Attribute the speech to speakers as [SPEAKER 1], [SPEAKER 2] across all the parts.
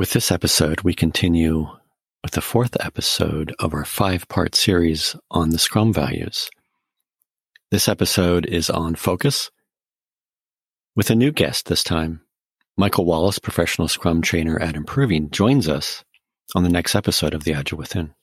[SPEAKER 1] With this episode, we continue with the fourth episode of our five part series on the Scrum values. This episode is on focus with a new guest this time. Michael Wallace, professional Scrum trainer at Improving, joins us on the next episode of The Agile Within.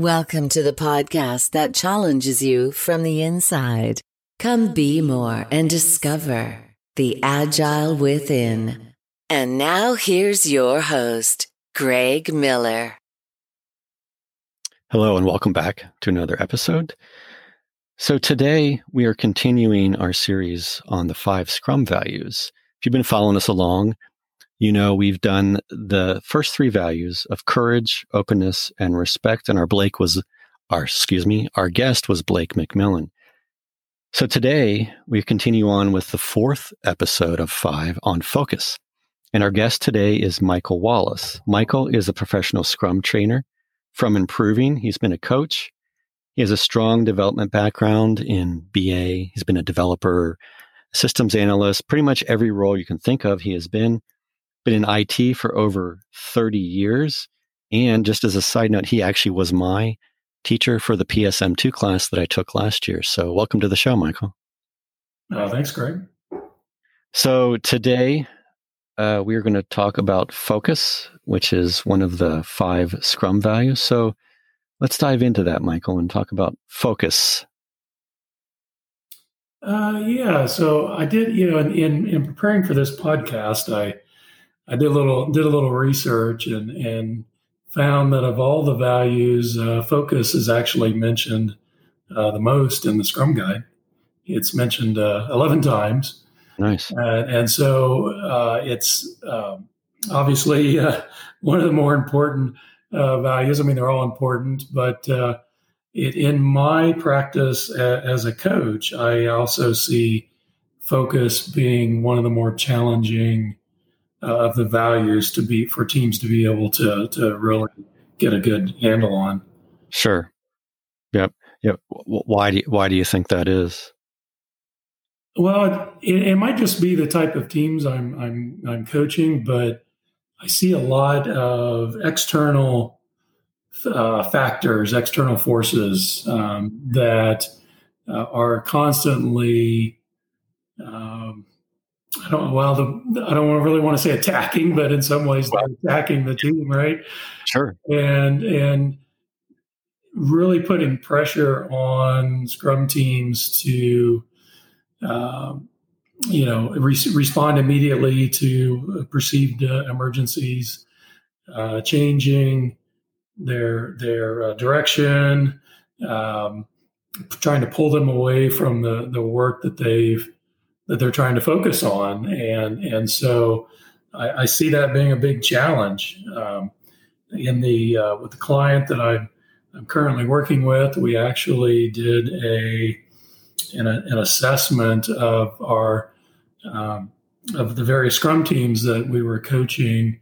[SPEAKER 2] Welcome to the podcast that challenges you from the inside. Come be more and discover the agile within. And now here's your host, Greg Miller.
[SPEAKER 1] Hello, and welcome back to another episode. So, today we are continuing our series on the five Scrum values. If you've been following us along, you know, we've done the first three values of courage, openness, and respect. And our Blake was our, excuse me, our guest was Blake McMillan. So today we continue on with the fourth episode of five on focus. And our guest today is Michael Wallace. Michael is a professional scrum trainer from Improving. He's been a coach. He has a strong development background in BA. He's been a developer, systems analyst, pretty much every role you can think of he has been been in IT for over 30 years. And just as a side note, he actually was my teacher for the PSM2 class that I took last year. So, welcome to the show, Michael.
[SPEAKER 3] Uh, thanks, Greg.
[SPEAKER 1] So, today uh, we are going to talk about focus, which is one of the five Scrum values. So, let's dive into that, Michael, and talk about focus.
[SPEAKER 3] Uh, yeah. So, I did, you know, in, in, in preparing for this podcast, I I did a little did a little research and and found that of all the values, uh, focus is actually mentioned uh, the most in the Scrum Guide. It's mentioned uh, eleven times.
[SPEAKER 1] Nice.
[SPEAKER 3] and so uh, it's um, obviously uh, one of the more important uh, values. I mean, they're all important, but it, in my practice a, as a coach, I also see focus being one of the more challenging uh, of the values to be for teams to be able to to really get a good handle on.
[SPEAKER 1] Sure. Yep. Yep. Why do you, why do you think that is?
[SPEAKER 3] Well, it, it might just be the type of teams I'm I'm I'm coaching, but I see a lot of external uh, factors, external forces um, that uh, are constantly um, I don't well the, I don't really want to say attacking, but in some ways they're attacking the team, right?
[SPEAKER 1] Sure.
[SPEAKER 3] And and really putting pressure on scrum teams to um, you know re- respond immediately to perceived uh, emergencies, uh, changing their their uh, direction, um, trying to pull them away from the the work that they've that they're trying to focus on, and and so I, I see that being a big challenge. Um, in the uh, with the client that I'm, I'm currently working with, we actually did a an, an assessment of our um, of the various Scrum teams that we were coaching,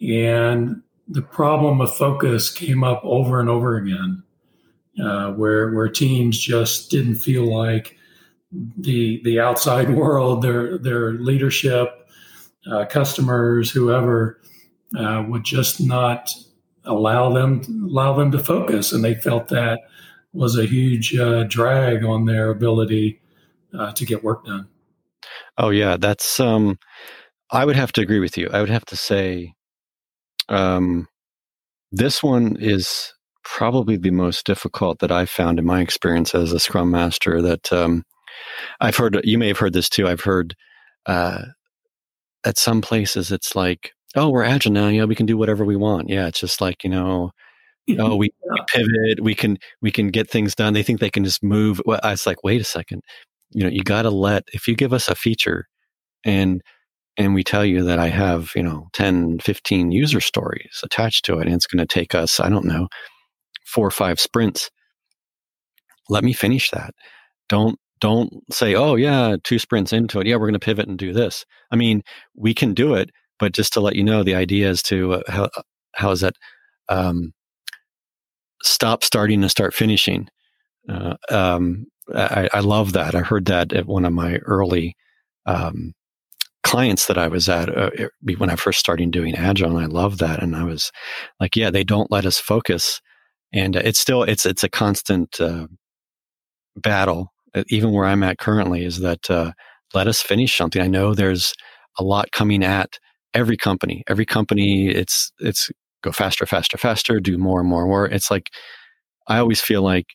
[SPEAKER 3] and the problem of focus came up over and over again, uh, where where teams just didn't feel like the the outside world, their their leadership, uh, customers, whoever, uh, would just not allow them allow them to focus, and they felt that was a huge uh, drag on their ability uh, to get work done.
[SPEAKER 1] Oh yeah, that's um, I would have to agree with you. I would have to say, um, this one is probably the most difficult that I've found in my experience as a Scrum Master. That um, I've heard, you may have heard this too. I've heard uh, at some places it's like, oh, we're agile now. Yeah, we can do whatever we want. Yeah, it's just like you know, oh, we, we, pivot. We can we can get things done. They think they can just move. Well, I was like, wait a second. You know, you got to let if you give us a feature and and we tell you that I have, you know, 10, 15 user stories attached to it, and it's going to take us, I don't know, four or five sprints. Let me finish that. Don't don't say, oh yeah, two sprints into it, yeah, we're going to pivot and do this. I mean, we can do it, but just to let you know, the idea is to uh, how how is that um, stop starting and start finishing. Uh, um, I, I, love that. I heard that at one of my early um, clients that I was at uh, when I first started doing agile, and I love that. And I was like, yeah, they don't let us focus, and uh, it's still it's it's a constant uh, battle. Uh, even where I'm at currently is that uh, let us finish something. I know there's a lot coming at every company. Every company, it's it's go faster, faster, faster, do more and more and more. It's like I always feel like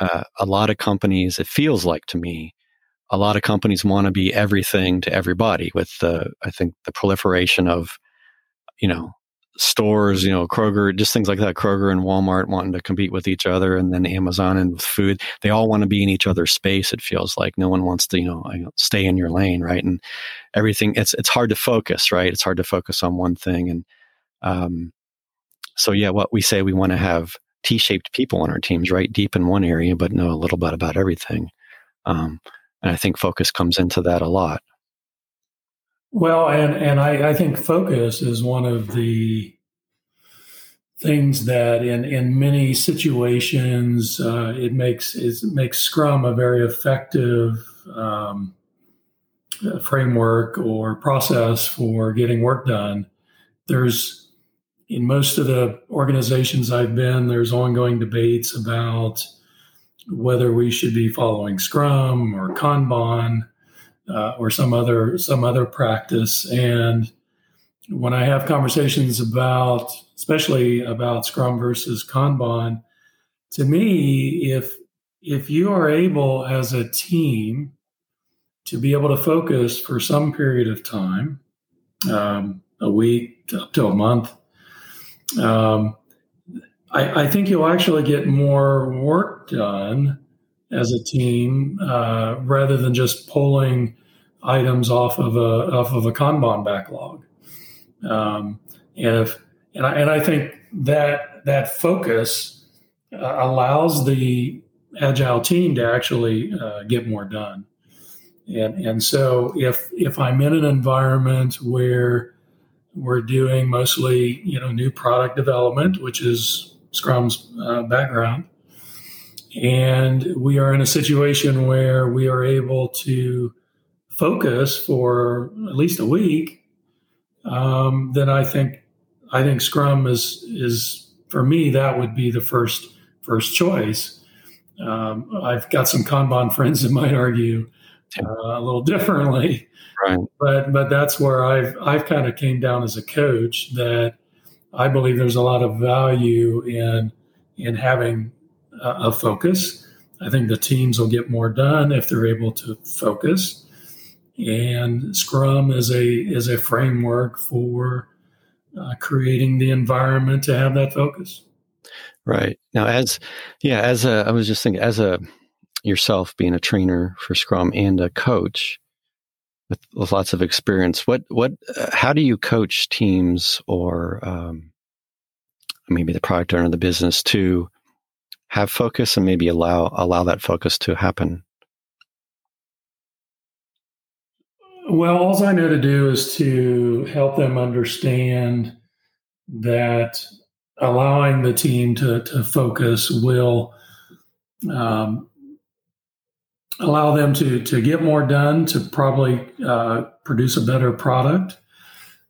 [SPEAKER 1] uh, a lot of companies. It feels like to me a lot of companies want to be everything to everybody with the i think the proliferation of you know stores you know kroger just things like that kroger and walmart wanting to compete with each other and then amazon and with food. They all want to be in each other's space it feels like. No one wants to you know stay in your lane right? And everything it's it's hard to focus right? It's hard to focus on one thing. And um so yeah what we say we want to have t-shaped people on our teams right? Deep in one area but know a little bit about everything. Um and I think focus comes into that a lot.
[SPEAKER 3] Well, and and I, I think focus is one of the things that in in many situations uh, it makes it makes Scrum a very effective um, framework or process for getting work done. There's in most of the organizations I've been, there's ongoing debates about whether we should be following Scrum or Kanban uh, or some other some other practice. And when I have conversations about, especially about Scrum versus Kanban, to me, if if you are able as a team to be able to focus for some period of time, um, a week up to a month, um, I, I, think you'll actually get more work done as a team uh, rather than just pulling items off of a off of a Kanban backlog. Um, and if and I, and I think that that focus uh, allows the agile team to actually uh, get more done. And and so if if I'm in an environment where we're doing mostly you know new product development, which is Scrum's uh, background. And we are in a situation where we are able to focus for at least a week. Um, then I think I think Scrum is is for me that would be the first first choice. Um, I've got some Kanban friends that might argue uh, a little differently, right. but but that's where I've I've kind of came down as a coach that I believe there's a lot of value in in having a, a focus. I think the teams will get more done if they're able to focus. And Scrum is a is a framework for uh, creating the environment to have that focus.
[SPEAKER 1] Right now, as yeah, as a I was just thinking, as a yourself being a trainer for Scrum and a coach, with, with lots of experience. What what uh, how do you coach teams or um, maybe the product owner of the business to have focus and maybe allow allow that focus to happen?
[SPEAKER 3] Well, all I know to do is to help them understand that allowing the team to, to focus will um, allow them to to get more done, to probably uh, produce a better product.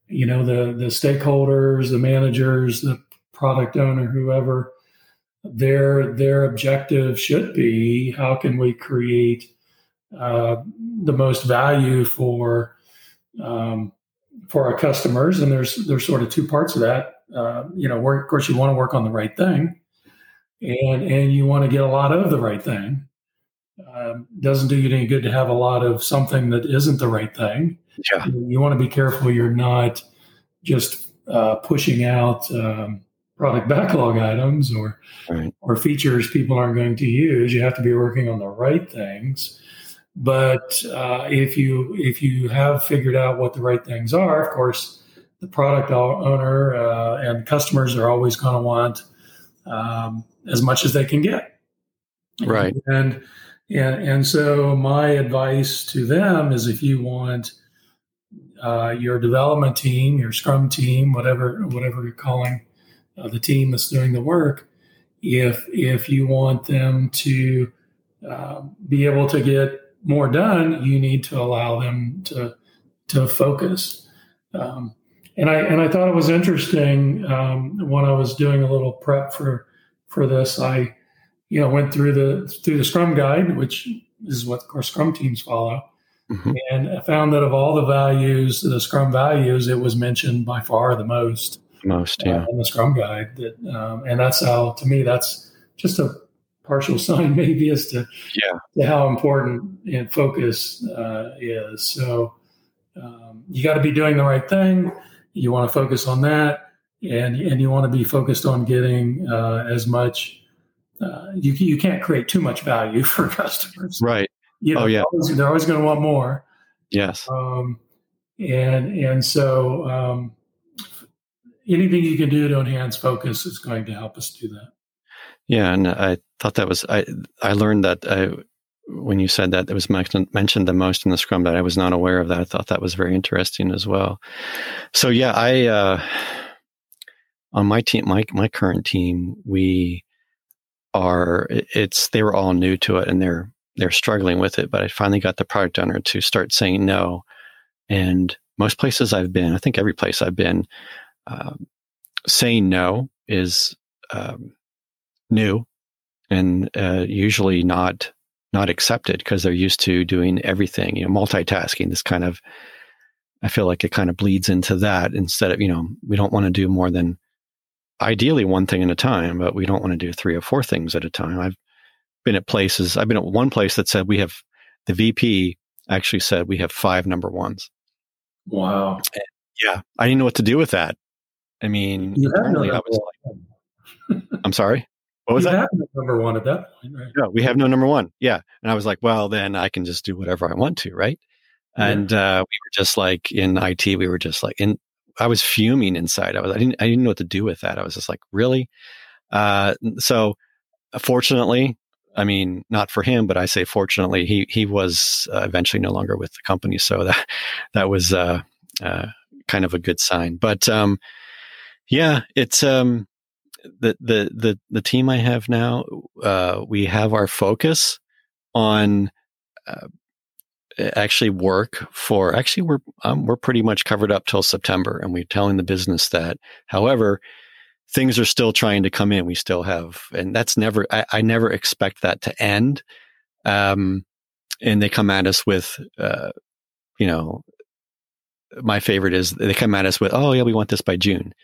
[SPEAKER 3] You know, the the stakeholders, the managers, the product owner, whoever, their their objective should be how can we create uh, the most value for um, for our customers, and there's there's sort of two parts of that. Uh, you know, work, of course, you want to work on the right thing, and and you want to get a lot of the right thing. Um, doesn't do you any good to have a lot of something that isn't the right thing.
[SPEAKER 1] Yeah.
[SPEAKER 3] You, you want to be careful you're not just uh, pushing out um, product backlog items or
[SPEAKER 1] Right.
[SPEAKER 3] or features people aren't going to use. You have to be working on the right things. But uh, if you if you have figured out what the right things are, of course, the product owner uh, and customers are always going to want um, as much as they can get.
[SPEAKER 1] Right.
[SPEAKER 3] And and and so my advice to them is if you want uh, your development team, your Scrum team, whatever whatever you're calling uh, the team that's doing the work, if if you want them to uh, be able to get more done, you need to allow them to to focus. Um, and I and I thought it was interesting um, when I was doing a little prep for for this. I you know went through the through the Scrum guide, which is what of course Scrum teams follow,
[SPEAKER 1] Mhm.
[SPEAKER 3] and I found that of all the values, the Scrum values, it was mentioned by far the most
[SPEAKER 1] Most,
[SPEAKER 3] uh,
[SPEAKER 1] yeah.
[SPEAKER 3] in the Scrum guide. That um, and that's how to me that's just a partial sign maybe as to,
[SPEAKER 1] Yeah.
[SPEAKER 3] to how important and focus uh, is. So um, you got to be doing the right thing. You want to focus on that, and and you want to be focused on getting uh, as much. Uh, you you can't create too much value for customers.
[SPEAKER 1] Right.
[SPEAKER 3] You know,
[SPEAKER 1] Oh, yeah.
[SPEAKER 3] they're always, they're always going to want more.
[SPEAKER 1] Yes.
[SPEAKER 3] Um, and and so um, anything you can do to enhance focus is going to help us do that.
[SPEAKER 1] Yeah, and I thought that was I. I learned that I, when you said that it was mentioned, mentioned the most in the Scrum that I was not aware of that. I thought that was very interesting as well. So yeah, I uh, on my team, my my current team, we are. It's they were all new to it and they're they're struggling with it. But I finally got the product owner to start saying no, and most places I've been, I think every place I've been, um, saying no is. Um, new and uh, usually not not accepted because they're used to doing everything you know multitasking this kind of i feel like it kind of bleeds into that instead of you know we don't want to do more than ideally one thing at a time but we don't want to do three or four things at a time i've been at places i've been at one place that said we have the vp actually said we have five number ones
[SPEAKER 3] Wow.
[SPEAKER 1] yeah i didn't know what to do with that i mean
[SPEAKER 3] You no
[SPEAKER 1] I was like, I'm sorry what was
[SPEAKER 3] you
[SPEAKER 1] that
[SPEAKER 3] no number one at that point, right?
[SPEAKER 1] no, we have no number one. Yeah. And I was like, well, then I can just do whatever I want to. Right.
[SPEAKER 3] Yeah.
[SPEAKER 1] And uh, we were just like in IT, we were just like, in, I was fuming inside. I was, I didn't, I didn't know what to do with that. I was just like, really? Uh, so fortunately, I mean, not for him, but I say fortunately, he, he was uh, eventually no longer with the company. So that, that was uh, uh, kind of a good sign. But um, yeah, it's, um, the the the the team I have now, uh, we have our focus on uh, actually work for. Actually, we're um, we're pretty much covered up till September, and we're telling the business that. However, things are still trying to come in. We still have, and that's never. I, I never expect that to end. Um, and they come at us with, uh, you know, my favorite is they come at us with, oh yeah, we want this by June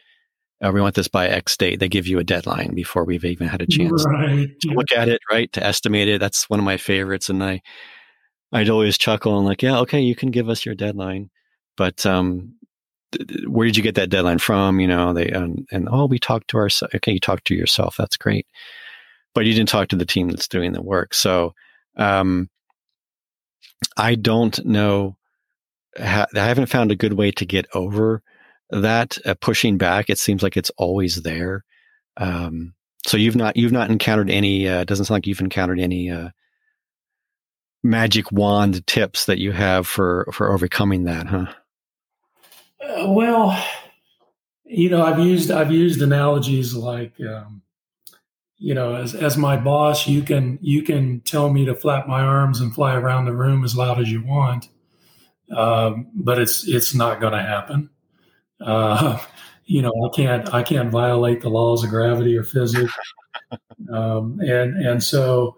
[SPEAKER 1] uh, we want this by X date. They give you a deadline before we've even had a chance
[SPEAKER 3] Right.
[SPEAKER 1] to look at it, right? To estimate it. That's one of my favorites. And I, I'd always chuckle and like, yeah, okay, you can give us your deadline, but um, th- where did you get that deadline from? You know, they um, and oh, we talked to ourselves. Okay, you talked to yourself. That's great, but you didn't talk to the team that's doing the work. So, um, I don't know. Ha- I haven't found a good way to get over that uh, pushing back. It seems like it's always there. Um, so you've not you've not encountered any. Uh, doesn't sound like you've encountered any uh, magic wand tips that you have for for overcoming that, huh?
[SPEAKER 3] Uh, well, you know, I've used I've used analogies like, um, you know, as as my boss, you can you can tell me to flap my arms and fly around the room as loud as you want, um, but it's it's not going to happen. Uh, you know, I can't I can't violate the laws of gravity or physics, um, and and so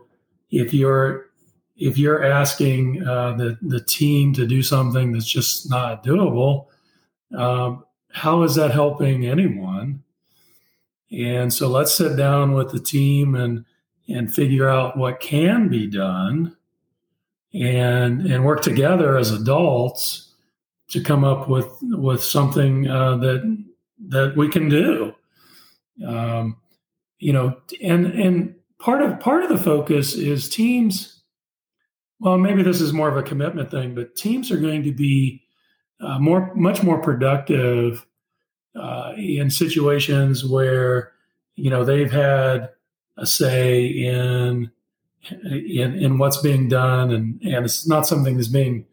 [SPEAKER 3] if you're if you're asking uh, the the team to do something that's just not doable, um, how is that helping anyone? And so let's sit down with the team and and figure out what can be done and and work together as adults to come up with with something uh, that that we can do. Um, you know, and and part of part of the focus is teams. Well, maybe this is more of a commitment thing, but teams are going to be uh, more much more productive uh, in situations where you know they've had a say in in in what's being done, and and it's not something that's being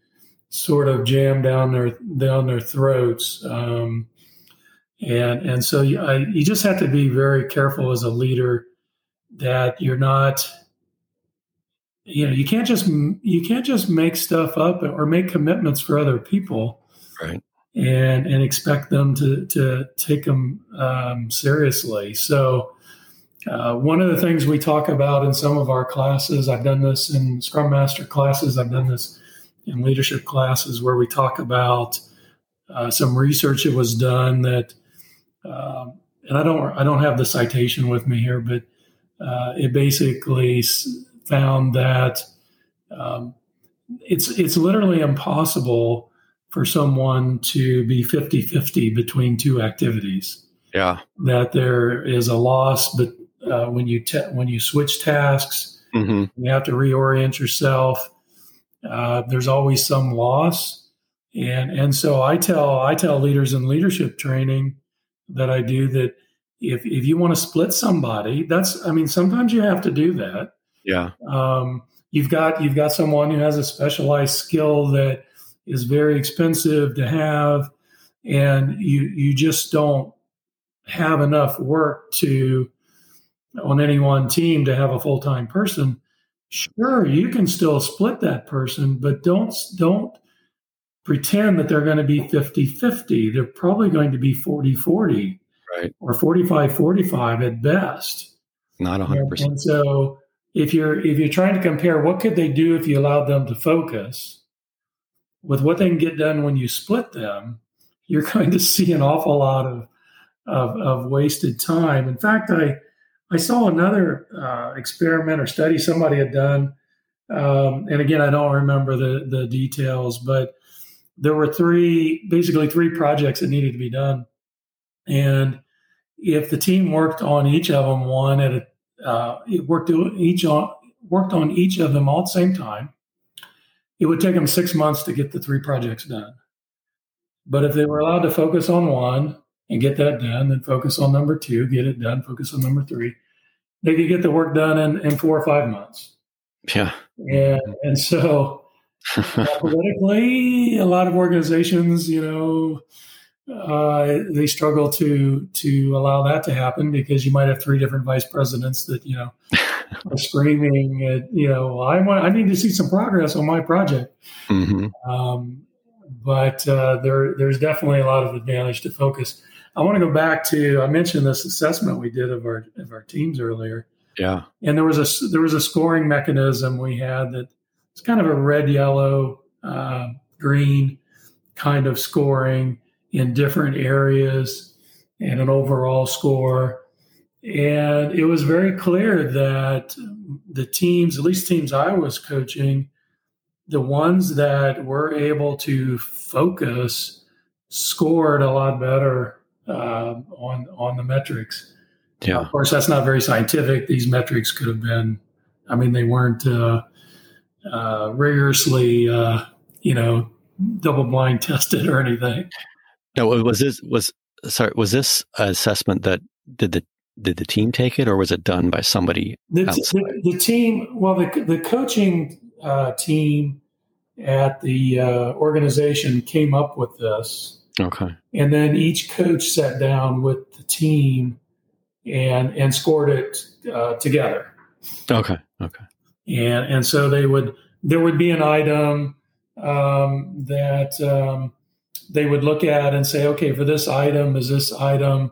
[SPEAKER 3] sort of jammed down their down their throats. Um, and and so you, I, you just have to be very careful as a leader that you're not you know you can't just you can't just make stuff up or make commitments for other people
[SPEAKER 1] right
[SPEAKER 3] and and expect them to to take them um, seriously so uh, one of the things we talk about in some of our classes, I've done this in Scrum Master classes, I've done this in leadership classes where we talk about uh, some research that was done that, um, and I don't I don't have the citation with me here, but uh, it basically found that um, it's it's literally impossible for someone to be 50-50 between two activities.
[SPEAKER 1] Yeah.
[SPEAKER 3] That there is a loss but uh, when you te- when you switch tasks,
[SPEAKER 1] mm-hmm.
[SPEAKER 3] you have to reorient yourself. Uh, there's always some loss, and and so I tell I tell leaders in leadership training that I do that if if you want to split somebody, that's I mean sometimes you have to do that.
[SPEAKER 1] Yeah.
[SPEAKER 3] Um, you've got you've got someone who has a specialized skill that is very expensive to have, and you you just don't have enough work to on any one team to have a full time person, sure you can still split that person, but don't don't pretend that they're going to be 50-50. They're probably going to be 40-40
[SPEAKER 1] right.
[SPEAKER 3] or 45-45 at best.
[SPEAKER 1] Not 100%.
[SPEAKER 3] And so if you're if you're trying to compare what could they do if you allowed them to focus with what they can get done when you split them, you're going to see an awful lot of of, of wasted time. In fact, I I saw another uh, experiment or study somebody had done, um, and again, I don't remember the the details, but there were three, basically three projects that needed to be done, and if the team worked on each of them, one at a, uh, it worked each on worked on each of them all at the same time, it would take them six months to get the three projects done. But if they were allowed to focus on one, and get that done, then focus on number two, get it done, focus on number three. They could get the work done in, in four or five months.
[SPEAKER 1] Yeah.
[SPEAKER 3] And, and so politically, a lot of organizations, you know, uh, they struggle to to allow that to happen because you might have three different vice presidents that you know are screaming at you know I want I need to see some progress on my project.
[SPEAKER 1] Mm-hmm.
[SPEAKER 3] Um, but uh, there there's definitely a lot of advantage to focus. I want to go back to I mentioned this assessment we did of our of our teams earlier.
[SPEAKER 1] Yeah.
[SPEAKER 3] And there was a there was a scoring mechanism we had that it's kind of a red, yellow, uh, green kind of scoring in different areas and an overall score. And it was very clear that the teams, at least teams I was coaching, the ones that were able to focus scored a lot better uh, on on the metrics.
[SPEAKER 1] Yeah.
[SPEAKER 3] Of course, that's not very scientific. These metrics could have been, I mean, they weren't uh, uh, rigorously, uh, you know, double blind tested or anything.
[SPEAKER 1] No, was this was sorry was this assessment that did the did the team take it or was it done by somebody
[SPEAKER 3] the, the, the, team well the, the coaching uh, team at the uh, organization came up with this
[SPEAKER 1] Okay.
[SPEAKER 3] And then each coach sat down with the team and and scored it uh, together.
[SPEAKER 1] Okay. Okay.
[SPEAKER 3] And and so they would there would be an item um, that um, they would look at and say, okay, for this item, is this item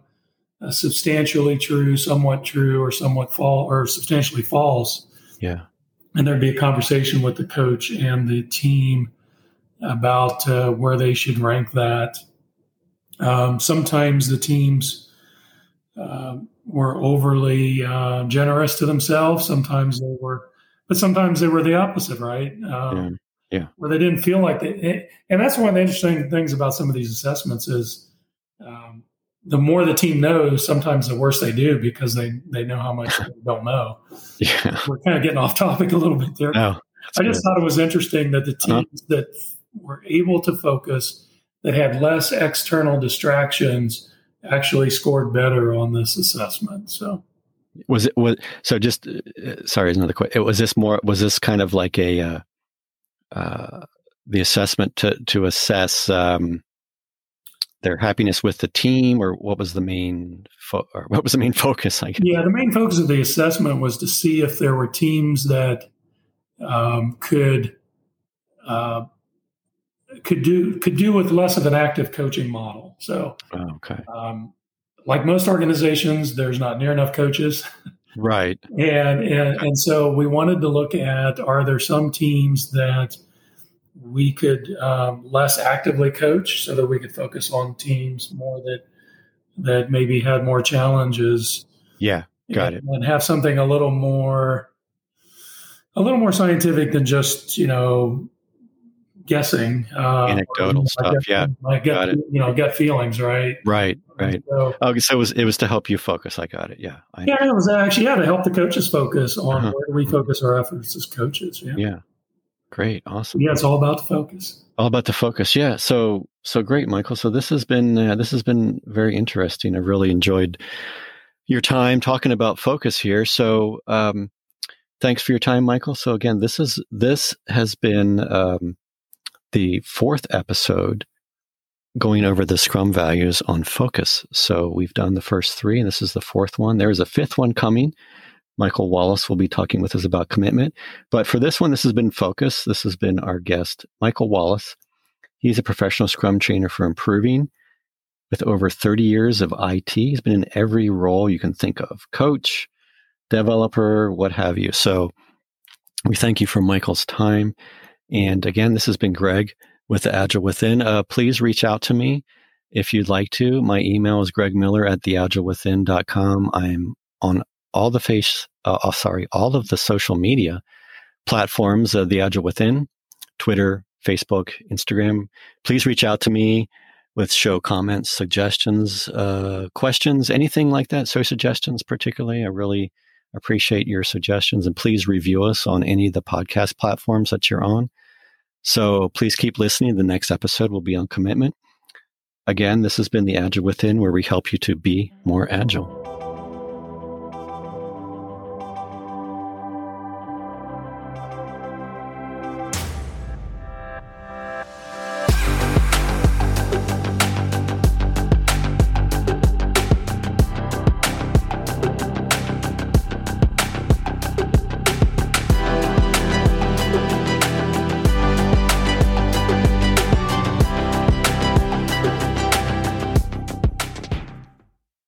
[SPEAKER 3] uh, substantially true, somewhat true, or somewhat false, or substantially false?
[SPEAKER 1] Yeah.
[SPEAKER 3] And there'd be a conversation with the coach and the team about uh, where they should rank that Um, sometimes the teams uh, were overly uh, generous to themselves. Sometimes they were, but sometimes they were the opposite, right?
[SPEAKER 1] Um, yeah. yeah.
[SPEAKER 3] Where they didn't feel like they, and that's one of the interesting things about some of these assessments is um, the more the team knows, sometimes the worse they do because they they know how much they don't know.
[SPEAKER 1] Yeah,
[SPEAKER 3] we're kind of getting off topic a little bit there.
[SPEAKER 1] No,
[SPEAKER 3] I just good. thought it was interesting that the uh-huh. teams uh-huh. that were able to focus, that had less external distractions, actually scored better on this assessment. So.
[SPEAKER 1] Was it was so? Just uh, sorry, another question. Was this more? Was this kind of like a uh, uh, the assessment to to assess um, their happiness with the team, or what was the main fo- or what was the main focus? I guess?
[SPEAKER 3] Yeah, the main focus of the assessment was to see if there were teams that um, could uh, could do could do with less of an active coaching model. So,
[SPEAKER 1] oh, okay. Um,
[SPEAKER 3] like most organizations, there's not near enough coaches.
[SPEAKER 1] Right.
[SPEAKER 3] and and, and so we wanted to look at are there some teams that we could um, less actively coach so that we could focus on teams more that that maybe had more challenges.
[SPEAKER 1] Yeah, got
[SPEAKER 3] and,
[SPEAKER 1] it.
[SPEAKER 3] And have something a little more a little more scientific than just you know guessing
[SPEAKER 1] uh, anecdotal or, stuff. Get, yeah,
[SPEAKER 3] I got it. you know get feelings right.
[SPEAKER 1] Right, right. So, okay, so it was it was to help you focus. I got it. Yeah, I
[SPEAKER 3] yeah. It was actually yeah to help the coaches focus on uh-huh. where we focus our efforts as coaches. Yeah.
[SPEAKER 1] Yeah. Great, awesome.
[SPEAKER 3] Yeah, it's all about the focus.
[SPEAKER 1] All about the focus. Yeah. So so great, Michael. So this has been uh, this has been very interesting. I've really enjoyed your time talking about focus here. So um, thanks for your time, Michael. So again, this is this has been um, the fourth episode going over the Scrum values on focus. So we've done the first three, and this is the fourth one. There is a fifth one coming. Michael Wallace will be talking with us about commitment. But for this one, this has been focus. This has been our guest, Michael Wallace. He's a professional Scrum trainer for improving with over 30 years of IT. He's been in every role you can think of coach, developer, what have you. So we thank you for Michael's time. And again, this has been Greg with the Agile Within. Uh, please reach out to me if you'd like to. My email is gregmiller at theagilewithin.com. I'm on all the face, uh, oh, sorry, all of the social media platforms of the Agile Within, Twitter, Facebook, Instagram. Please reach out to me with show comments, suggestions, uh, questions, anything like that. So suggestions, particularly, I really appreciate your suggestions. And please review us on any of the podcast platforms that you're on. So please keep listening. The next episode will be on commitment. Again, this has been the Agile Within, where we help you to be more agile.